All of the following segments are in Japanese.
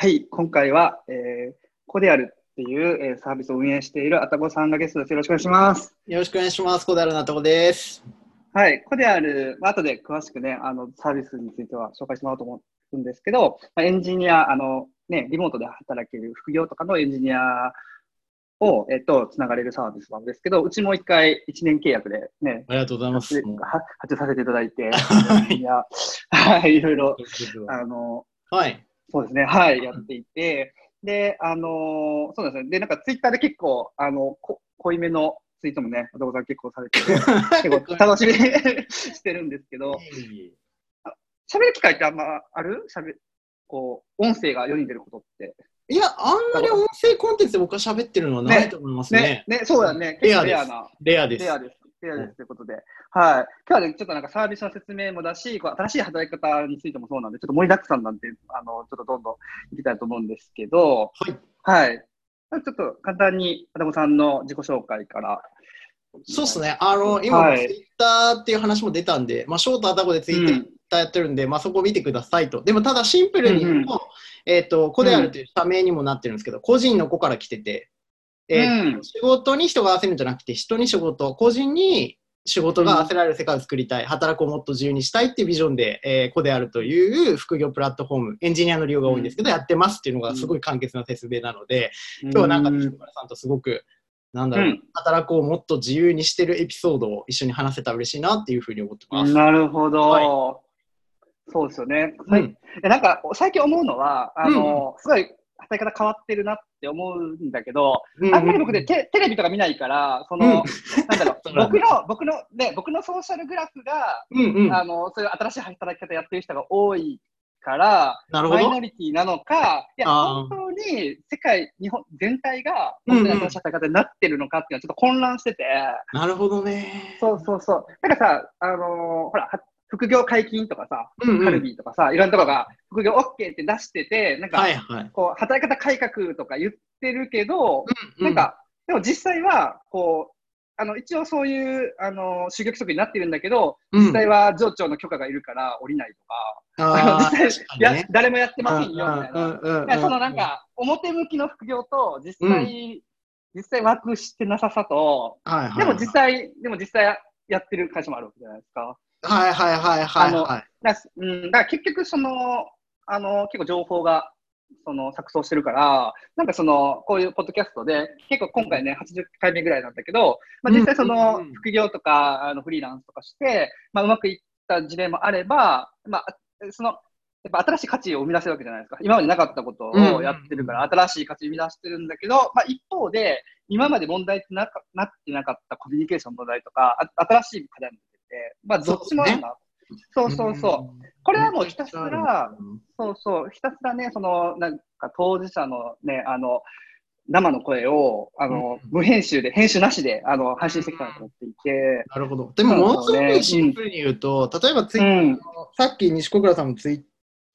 はい、今回は、えー、コデアルっていう、えーサービスを運営しているあたごさんがゲストです。よろしくお願いします。よろしくお願いします。コダルなとこです。はい、コデアル、まあ後で詳しくね、あの、サービスについては紹介してもらおうと思うんですけど、まあ、エンジニア、あの、ね、リモートで働ける副業とかのエンジニアを、えっと、つながれるサービスなんですけど、うちも一回1年契約でね、ありがとうございます。は発注させていただいて、いエンジニア、はい、いろいろ、あの、はい。そうですね、はい、やっていて、で、あのーそうですね、で、なんかツイッターで結構、あの、こ濃いめのツイートもね、お父さん結構されてて、結構楽しみに してるんですけど、喋る機会ってあんまある？喋こう、音声が世に出ることって。いや、あんまり音声コンテンツで僕は喋ってるのはないと思いますね。ね、ね、そうだね、レアです。レアです。レアです。レアですということで。はい。今日はね、ちょっとなんかサービスの説明もだし、こう新しい働き方についてもそうなんで、ちょっと盛りだくさんなんで、あの、ちょっとどんどんいきたいと思うんですけど、はい。はい。ちょっと簡単に、アダモさんの自己紹介から。そうですね。あの、今、はいツイッターっていう話も出たんで、まあ、ショートアタコでツイッターやってるんで、まあ、そこを見てくださいと。でも、ただシンプルに言うと、えっ、と、コであるという社名にもなってるんですけど、個人の子から来てて、えーうん。仕事に人が合わせるんじゃなくて、人に仕事、個人に仕事が合わせられる世界を作りたい、働くをもっと自由にしたいっていうビジョンで、えー、コであるという副業プラットフォーム、エンジニアの利用が多いんですけど、やってますっていうのがすごい簡潔な説明なので、今日はなんか、うん西村さんとすごく、なんだろう、うん。働くをもっと自由にしてるエピソードを一緒に話せたら嬉しいなっていうふうに思ってます。なるほど、はそうですよね。うん。でなんか、最近思うのは、あの、すごい働き方変わってるなって思うんだけど、うんあんまり僕でテテレビとか見ないから、その、うんなんだろ そう僕の、僕の、ね、僕のソーシャルグラフが、うんうん。あの、そういう新しい働き方やってる人が多いから、マイノ。リティなのか、いや、本当に世界、日本全体が、うんうん本当に新しい働き方になってるのかっていうのはちょっと混乱してて、なるほどね。そうそうそう。だからさ、あのーほら、は副業解禁とかさ、うんうん。カルビーとかさ、いろんなところが副業 OK って出してて、なんか、はいはい。こう、働き方改革とか言ってるけど、うなん、か、でも実際は、こう、あの、一応そういう、あの、就業規則になってるんだけど、うん。実際は上長の許可がいるから降りないとか、あー 実際いや誰もやってませんよ、みたいな。そのなんか、表向きの副業と、実際、実際ワークしてなささと、でも実際、でも実際やってる会社もあるわけじゃないですか。はいはいはいはいあのはい。だうん、だから結局その、あの、結構情報が、その、錯綜してるから、なんかその、こういうポッドキャストで、結構今回ね、80回目ぐらいなんだけど、まあ、実際そうんの副業とか、あの、フリーランスとかして、まあ、うまくいった事例もあれば、まあ、その、やっぱ新しい価値を生み出せるわけじゃないですか。今までなかったことをやってるから、新しい価値を生み出してるんだけど、まあ、一方で、今まで問題ってなかなってなかったコミュニケーションの問題とか、あ新しい課題も出てて、まあ、どっちもあるな。そうそうそう。これはもうひたすら、そうそう、ひたすらね、その、なんか当事者のね、あの、生の声を、あの、うん。無編集で、編集なしで、あの、配信してきたなと思っていて、なるほど。でも、ものすごいシンプルに言うと、例えばツイッうん、さっき西小倉さんもツイッ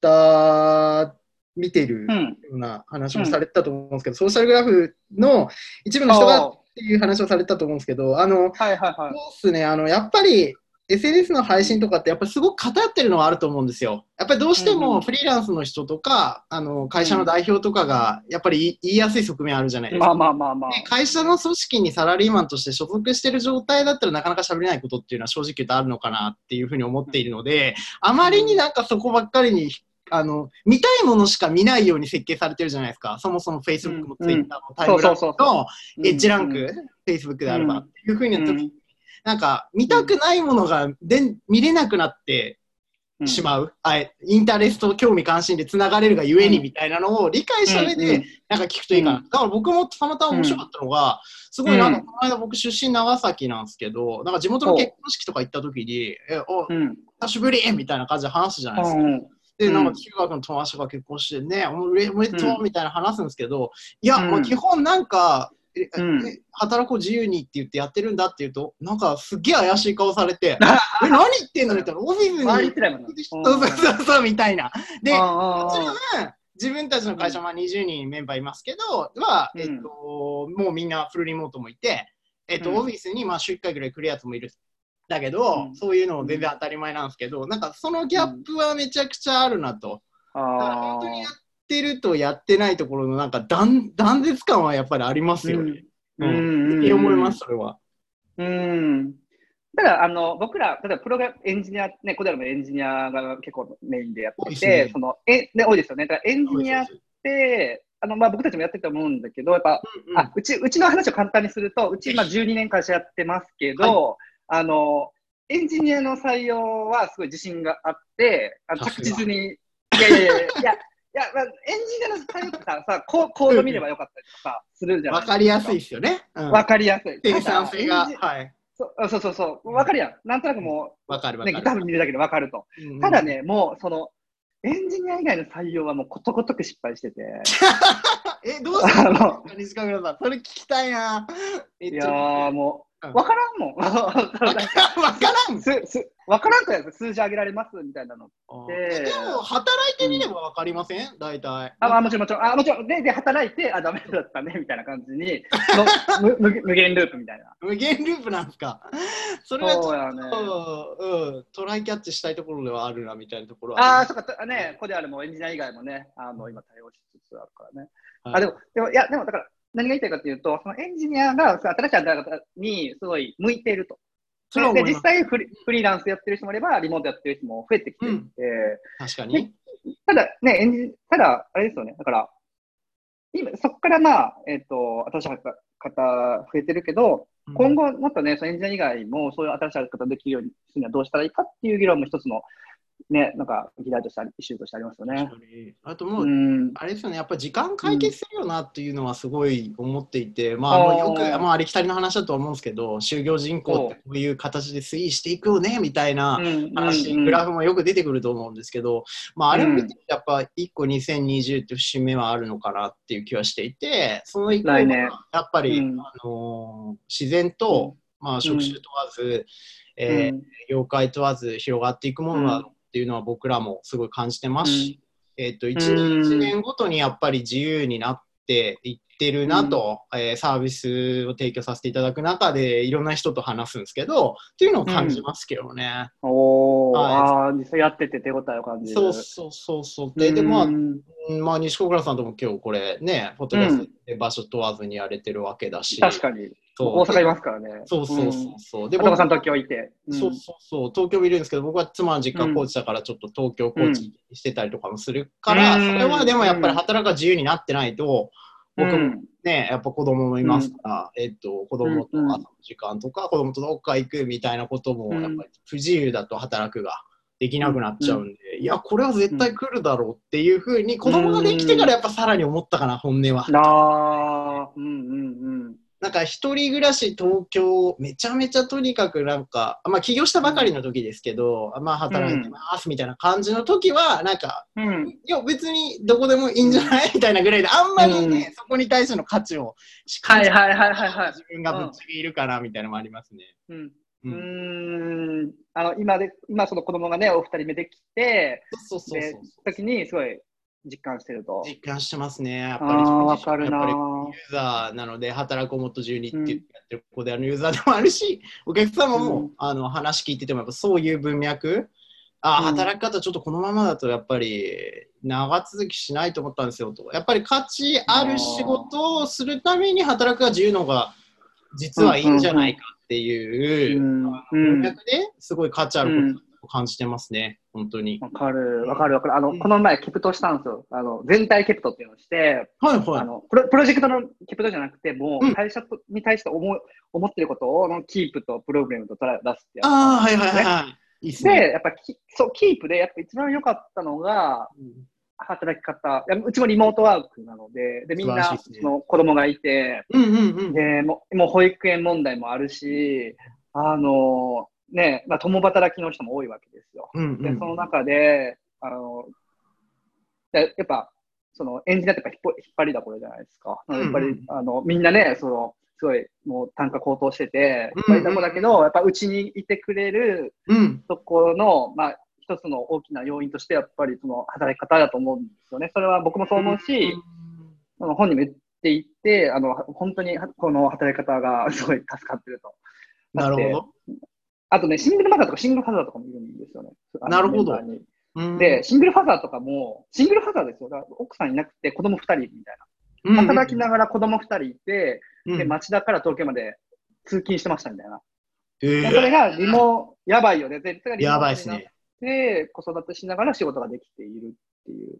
ター見てるうん、ような話もされてたと思うんですけど、ソーシャルグラフの一部の人がそっていう話をされてたと思うんですけど、あの、うはいはいはい。そうっすね、あの、やっぱり SNS の配信とかってやっぱりすごく偏ってるのはあると思うんですよ。やっぱりどうしてもフリーランスの人とか、あの、会社の代表とかがやっぱり言いやすい側面あるじゃないですか。まあまあまあまあ。で会社の組織にサラリーマンとして所属してる状態だったらなかなか喋れないことっていうのは正直言うとあるのかなっていうふうに思っているので、あまりになんかそこばっかりに、あの、見たいものしか見ないように設計されてるじゃないですか。そもそも Facebook もうん Twitter もタイムラインそうそうそうのエッジランうんク、Facebook であればっていうふうになんか見たくないものがで見れなくなってうん。しまう、あインタレスト、興味関心でつながれるがゆえにみたいなのを理解した上で、うんなんか聞くといいかな。うん。だから僕もたまたま面白かったのが、すごいなんか、うん。この間僕出身長崎なんですけど、なんか地元の結婚式とか行った時に、え、お、うん。久しぶりみたいな感じで話すじゃないですか。うんで、なんうん。か中学の友達が結婚してね、おめでとううみたいな話すんですけど、いや、うんもう基本なんか、えうん。え働こう自由にって言ってやってるんだって言うと、なんかすっげえ怪しい顔されて、え、何言ってんのみたいな、オフィスに周りって。そうそうそうそうみたいな。で、あもちろんあ自分たちの会社は20人メンバーいますけど、は、うん。えっと、もうみんなフルリモートもいて、えっと、うん。オフィスにまあ週1回ぐらい来るやつもいる。だけど、うん。そういうのも全然当たり前なんですけど、なんかそのギャップはめちゃくちゃあるなと。だか本当にやってるとやってないところのなんか断断絶感はやっぱりありますよね。うんうん。いい思います、それは。うん。ただ、あの、僕ら、例えばプログラム、エンジニア、ね、コデラもエンジニアが結構メインでやってて、多いですねその、え、ね、多いですよね。だからエンジニアって、あの、まあ、僕たちもやってると思うんだけど、やっぱ、うんあ、うち、うちの話を簡単にすると、うち今12年会社やってますけど、あの、エンジニアの採用はすごい自信があって、あ着実に、いやいやいやいや、いや、いやまあ、エンジニアの採用ってさ、さココード見ればよかったりとかするじゃない？わかりやすいですよね。うんわかりやすい。生産性が。はい。そうあそうそうそう、わかるやん。なんとなくもう、ね、わかるわかる。ギター見るだけでわかると。うんうんただ、ね、もう、その、エンジニア以外の採用はもうことごとく失敗してて。え、どうしたあの西川さん。それ聞きたいな。いやーもうんう、わからんもん。わからん。わからん。すすわからんとやつ、数字上げられますみたいなの。えでも、働いてみればわかりません？大体。あ、まあ、もちろん、もちろん、あ、もちろん、で、で、働いて、あ、ダメだったね、みたいな感じに、の無無無限ループみたいな。無限ループなんですか？それはちょっそうやね。と、うん、トライキャッチしたいところではあるなみたいなところはああ、そっか、ね、コデアルもエンジニア以外もね、あの、今対応しつつあるからね。はいあ、でも、でも、いや、でも、だから、何が言いたいかというと、そのエンジニアが、新しい働き方にすごい向いていると。それは思います実際フリ、フリーランスやってる人もいれば、リモートやってる人も増えてきていて、確かに。ただ、ね、エンジただ、あれですよね、だから、今、そこからまあ、えっ、と、新しい方増えてるけど、今後もっとね、そのエンジニア以外もそういう新しい方できるようにするにはどうしたらいいかっていう議論も一つの、ね、なんか議題としてあり、イシューとしてありますよね。あともう、うん。あれですよね、やっぱ時間解決するよなっていうのはすごい思っていて、まあ、あよく、まあ、ありきたりの話だとは思うんですけど、就業人口ってこういう形で推移していくよねみたいな話、うんグラフもよく出てくると思うんですけど、まあ、あれを見て、やっぱ1個2020って節目はあるのかなっていう気はしていて、その以降はやっぱり、うん。あのー自然と、まあ、職種問わず、えーうん業界問わず広がっていくものだっていうのは僕らもすごい感じてますし、えっと1うん年1年ごとにやっぱり自由になっていってるなと、えーサービスを提供させていただく中でいろんな人と話すんですけどっていうのを感じますけどね。おー、はいああ、実際やってて手応えを感じる。そうそうそうそう。で、でまあ、うんまあ、西小倉さんとも今日これね、フォトキャストで場所問わずにやれてるわけだし、確かに。そう大阪いますからね。そうそうそうそう。でで、片岡さん僕東京いて。うんそうそうそう、東京もいるんですけど、僕は妻の実家コーチだから、ちょっと東京コーチしてたりとかもするから、うんそれはでもやっぱり働くが自由になってないと、僕もうんね、やっぱ子供もいますから、えっと、子供とうんうん。朝の時間とか、子供とどっか行くみたいなことも、うん。やっぱり不自由だと働くができなくなっちゃうんで、いや、これは絶対来るだろうっていうふうに、子供ができてからやっぱさらに思ったかな、本音は。ああ、うんうんうん。なんか一人暮らし東京、めちゃめちゃとにかくなんか、まあ起業したばかりの時ですけど、まあ働いてますみたいな感じの時は、なんか、うん。いや別にどこでもいいんじゃない？みたいなぐらいで、あんまりね、うそこに対しての価値をしっかりはいはいはいはいはい。自分がぶっちゃけいるかなみたいなのもありますね。うん。ううんーん。あの、今で、今その子供がね、お二人目できて、そうそうそうでそう。、時にすごい実感してると。実感してますね。やっぱりああ、わかるなやっぱりユーザーなので、働こうもっと12って言ってやってる子であるユーザーでもあるし、お客様も、うんあの話聞いてても、やっぱそういう文脈、あ働き方ちょっとこのままだとやっぱり長続きしないと思ったんですよと。やっぱり価値ある仕事をするために働くが自由の方が実はいいんじゃないかっていう文ん。脈ですごい価値あることを感じてますね、本当に。わかる、わかる、わかる。あの、うんこの前、 KPT したんですよ。あの、全体 KPT っていうのをして、はいはい。あのプロプロジェクトの KPT じゃなくて、もう会社とに対して思う思ってることを、のキープと Problem と出すってやつああ、はいはいはいはい。いで、ね。やっぱきそう、キープで、やっぱ一番良かったのが、働き方。いやうちもリモートワークなので、で、みんな、その子供がいて、うんうんうん。で、もう保育園問題もあるし、あの、ね、まあ、共働きの人も多いわけですよ。うんうん、でその中で、あの、でやっぱ、そのエンジニアってやっぱ引っ張引っ張りだこれじゃないですか。うんうんやっぱり、あの、みんなね、その、すごい、もう単価高騰してて、うんうん引っ張りだこだけど、やっぱうちにいてくれるうん。ところの、まあ、一つの大きな要因として、やっぱりその働き方だと思うんですよね。それは僕もそう思うし、その本人も言っていて、あの、本当にこの働き方がすごい助かってると。なるほど。あとね、シングルマザーとかシングルファザーとかもいるんですよね。なるほどで、、シングルファザーとかも、シングルファザーですよ。奥さんいなくて子供2人みたいな。働きながら子供2人いて、うんで、町田から東京まで通勤してましたみたいな。えでそれがリモ、やばいよね。絶対リモやばいですね。て、子育てしながら仕事ができているっていう。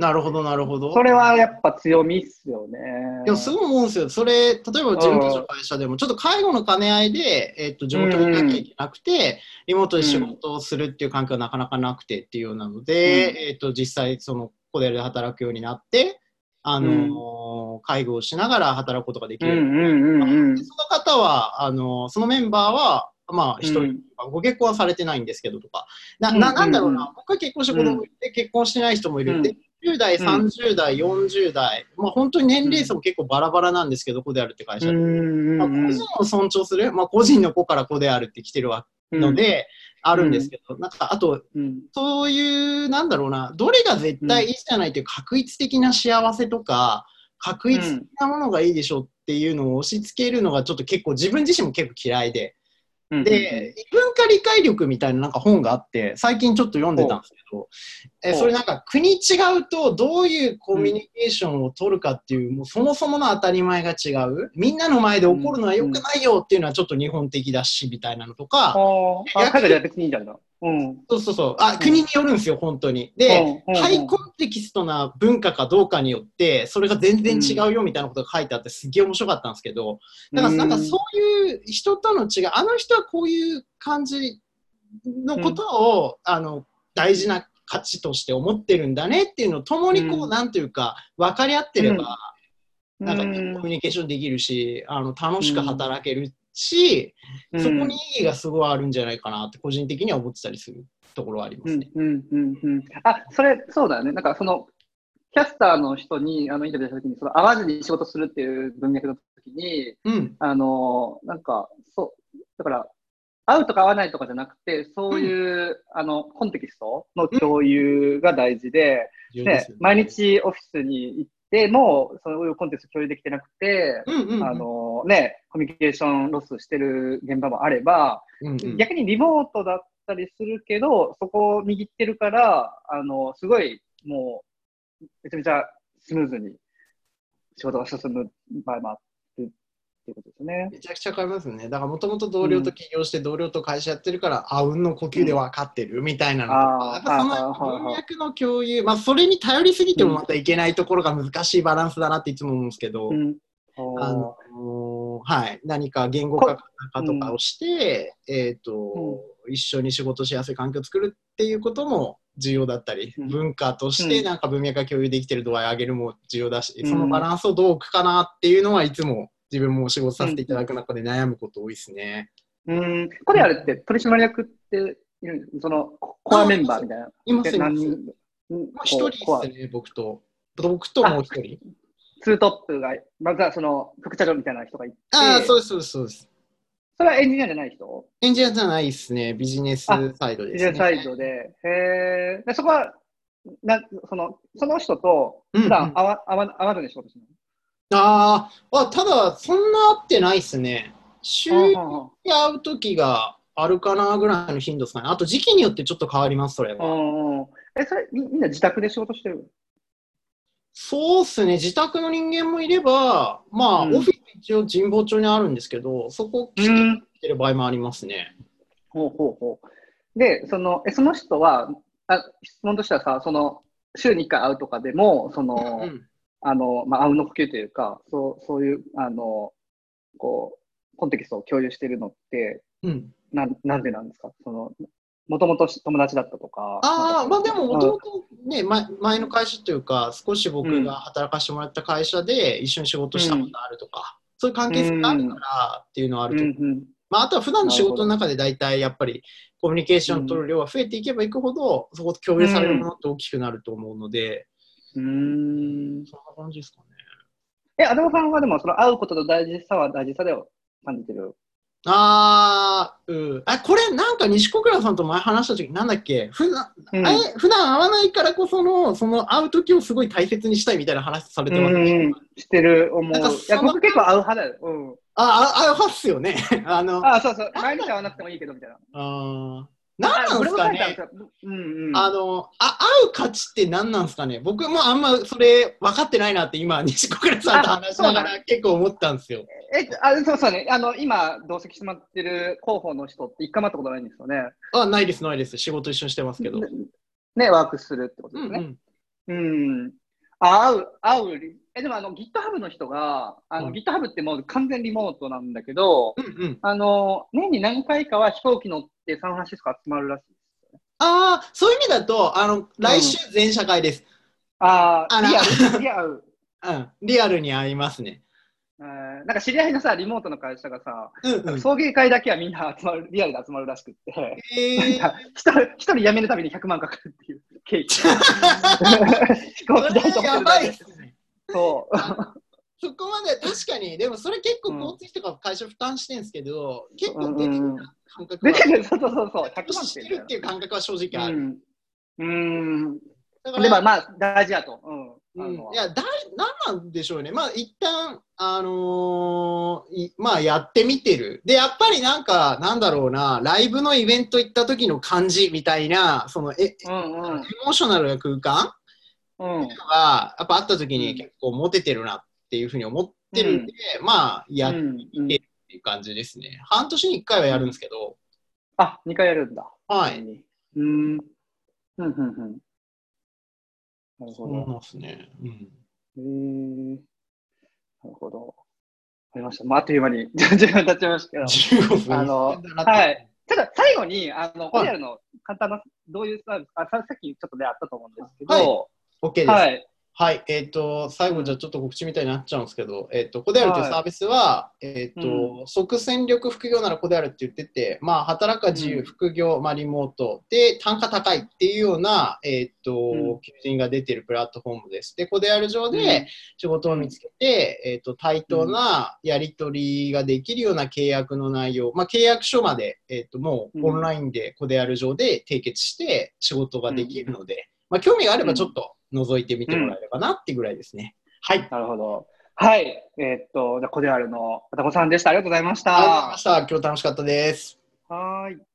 なるほど、なるほど。それはやっぱ強みっすよね。でもすごい思うんですよ。それ、例えば自分たちの会社でも、ちょっと介護の兼ね合いで、えっと地元にいなきゃいけなくて、リモートで仕事をするっていう環境はなかなかなくてっていうようなので、うんえっと実際、その、ここで働くようになって、あのー介護をしながら働くことができる。うんうんうんうん。その方は、あのそのメンバーは、まあ、一人、うんご結婚はされてないんですけどとか、な、うんななんだろううんな、僕は結婚して子供いて、結婚してない人もいるんで、うん10代、うん。30代、40代、まあ、本当に年齢層も結構バラバラなんですけど、子であるって会社。で。まあ、個人を尊重する、まあ、個人の子から子であるって来てるわので、あるんですけど、なんか、あと、うん、そういう、なんだろうな、どれが絶対いいじゃないという確一的な幸せとか、確一的なものがいいでしょっていうのを押し付けるのがちょっと結構自分自身も結構嫌いで、うん、で、異文化理解力みたいななんか本があって、最近ちょっと読んでたんですけど、えそれなんか国違うとどういうコミュニケーションを取るかっていう、もうそもそもの当たり前が違う。みんなの前で怒るのは良くないよっていうのはちょっと日本的だし、みたいなのとか、あー。あ、海外では別にいいんじゃないのうん。そうそうそう、あ、国によるんですよ、本当に。で、ハイコンテキストな文化かどうかによって、それが全然違うよみたいなことが書いてあって、すっげえ面白かったんですけど、だからなんかそういう人との違い、あの人はこういう感じのことを、あの大事な価値として思ってるんだねっていうのを共にこう、うん。なんていうか分かり合ってれば、うん、なんかコミュニケーションできるし、あの楽しく働けるし、うん、そこに意義がすごいあるんじゃないかなって個人的には思ってたりするところはありますね。うんうんうんうん。あ、それ、そうだよね。なんかその、キャスターの人にあのインタビューしたときに、その会わずに仕事するっていう文脈のときに、うん、あの、なんか、そう、だから、会うとか会わないとかじゃなくて、そういう、あの、コンテキストの共有が大事で、ね重要ですよね毎日オフィスに行っても、そういうコンテンツ共有できてなくて、うんうんうん。あのね、コミュニケーションロスしてる現場もあれば、うんうん。逆にリモートだったりするけど、そこを握ってるから、あの、すごい、もう、めちゃめちゃスムーズに仕事が進む場合もあるっていうことですね。めちゃくちゃわかりますね。だからもともと同僚と起業して同僚と会社やってるから、あうんの呼吸で分かってるみたいなのとか、うんやっぱその文脈の共有、まあそれに頼りすぎてもまたいけないところが難しいバランスだなっていつも思うんですけど、うん。あのはい、何か言語化とかをして、えっ、と、一緒に仕事しやすい環境を作るっていうことも重要だったり、うん。文化としてうん。なんか文脈が共有できてる度合いを上げるも重要だし、うん。そのバランスをどう置くかなっていうのはいつも自分もお仕事させていただく中で悩むこと多いですね。うん。これあれって取締役っているそのコアメンバーみたいな？います一人ですね、僕と。僕ともう一人。ツートップが、まずはその副社長みたいな人がいて、ああ、そうです、そうです、そうです。それはエンジニアじゃない人？エンジニアじゃないですね、ビジネスサイドです、ね。ビジネスサイドで。へーで、そこは、なそのその人とうんうん普段会わ,、会わ会わずに仕事するあーあ、ただ、そんな会ってないですね。週にの会う時があるかなぐらいの頻度ですかね。あと時期によってちょっと変わります、それは。うんうんえ、それみ、みんな自宅で仕事してるそうっすね、自宅の人間もいれば、まあ、うんオフィス一応神保町にあるんですけど、そこ来てる場合もありますね。ほうほうほう。で、その、え、その人は、あ質問としてはさ、その、週に1回会うとかでも、その、うんあの、まあ、あうんの呼吸というか、そう、そういう、あの、こう、コンテキストを共有してるのって、うん、なん、なんでなんですか？その、もともと友達だったとか。ああ、まあでも、もとともとね、前前の会社というか、少し僕が働かせてもらった会社で一緒に仕事したことあるとか、そういう関係性があるからっていうのはあると思う。うんうん。まあ、あとは普段の仕事の中で大体やっぱりコミュニケーション取る量が増えていけばいくほど、そこで共有されるものって大きくなると思うので、うーん。そんな感じですかね。え、アダモさんはでも、その会うことの大事さは大事さで感じてる。あー、うん。あ、これなんか西小倉さんと前話した時なんだっけ？普段、うん普段会わないからこその、その会う時をすごい大切にしたいみたいな話されてますね。うん、してる、思う。いや、僕結構会う派だよ。うん。あ、あ、あ、はっすよね。あの、あ、そうそう。毎日会わなくてもいいけど、みたいな。あー何なんですかね？んうんうん。あの、あ、会う価値って何なんですかね？僕もあんまそれ分かってないなって今、西小倉さんと話しながあら結構思ったんですよ。え、あ、そうそうね。あの、今、同席してもらってる候補の人って一回も会ったことないんですよね。あ、ないです、ないです。仕事一緒にしてますけど。ねね、ワークするってことうんですね。うん。うん。あ、会う、会うリ。え、でもあの、GitHub の人が、あの、うん GitHub ってもう完全リモートなんだけど、うんうん。あの、年に何回かは飛行機乗ってサンフランシスコ集まるらしいです。ああ、そういう意味だと、あの、来週全社会です。ああ、あらリアル、リアル。うん。リアルに会いますね。えーなんか知り合いのさ、リモートの会社がさ、うんうん。送迎会だけはみんな集まる、リアルで集まるらしくって、えー、なんか一人一人辞めるたびに100万かかるっていう経緯。飛行機代とそれやばいっすね。そう。そこまで確かに、でもそれ結構うん交通費とか会社負担してるんですけど、結構うん出てるうん感覚は、出てる、そうそうそうそう、100万してるっていう感覚は正直ある。うん。うん。だからでもまあ、大事だと。うん。うん、いや、だい、なんなんでしょうね。まあ、一旦、あのーいまあ、やってみてる。で、やっぱりなんか、なんだろうな、ライブのイベント行った時の感じみたいな、その、え、エうんうん。モーショナルな空間うん。は、やっぱ会った時に結構モテてるなっていうふうに思ってるんで、まあ、やっうんうんてっていう感じですね。半年に一回はやるんですけど、あ、2回やるんだ。はい。うん。うん、うん、うん。なるほそうど。なんですね。うん。へーなるほど。わかりました。まあ、あっという間に 10分経っちましたけど。15分。あのはい。ただ、最後に、あの、コリアルの簡単な、どういうサービス、あ、ささっきちょっとね、あったと思うんですけど、OK です。はい。はい、えっ、と、最後じゃあちょっと告知みたいになっちゃうんですけど、えっ、と、コデアルというサービスは、えっ、と、即戦力副業ならコデアルって言ってて、まあ、働くは自由、うん。副業、まあ、リモートで単価高いっていうような、えっ、と、うん。求人が出てるプラットフォームです。で、コデアル上で仕事を見つけて、えっ、と、対等なやり取りができるような契約の内容、まあ、契約書まで、えっ、と、もうオンラインでコデアル上で締結して仕事ができるので、まあ、興味があればちょっと覗いてみてもらえればなってぐらいですね。はい。なるほど。はい。えーっと、じゃあコデアルの片子さんでした。ありがとうございましありがとうございたま。した。今日楽しかったです。はーい。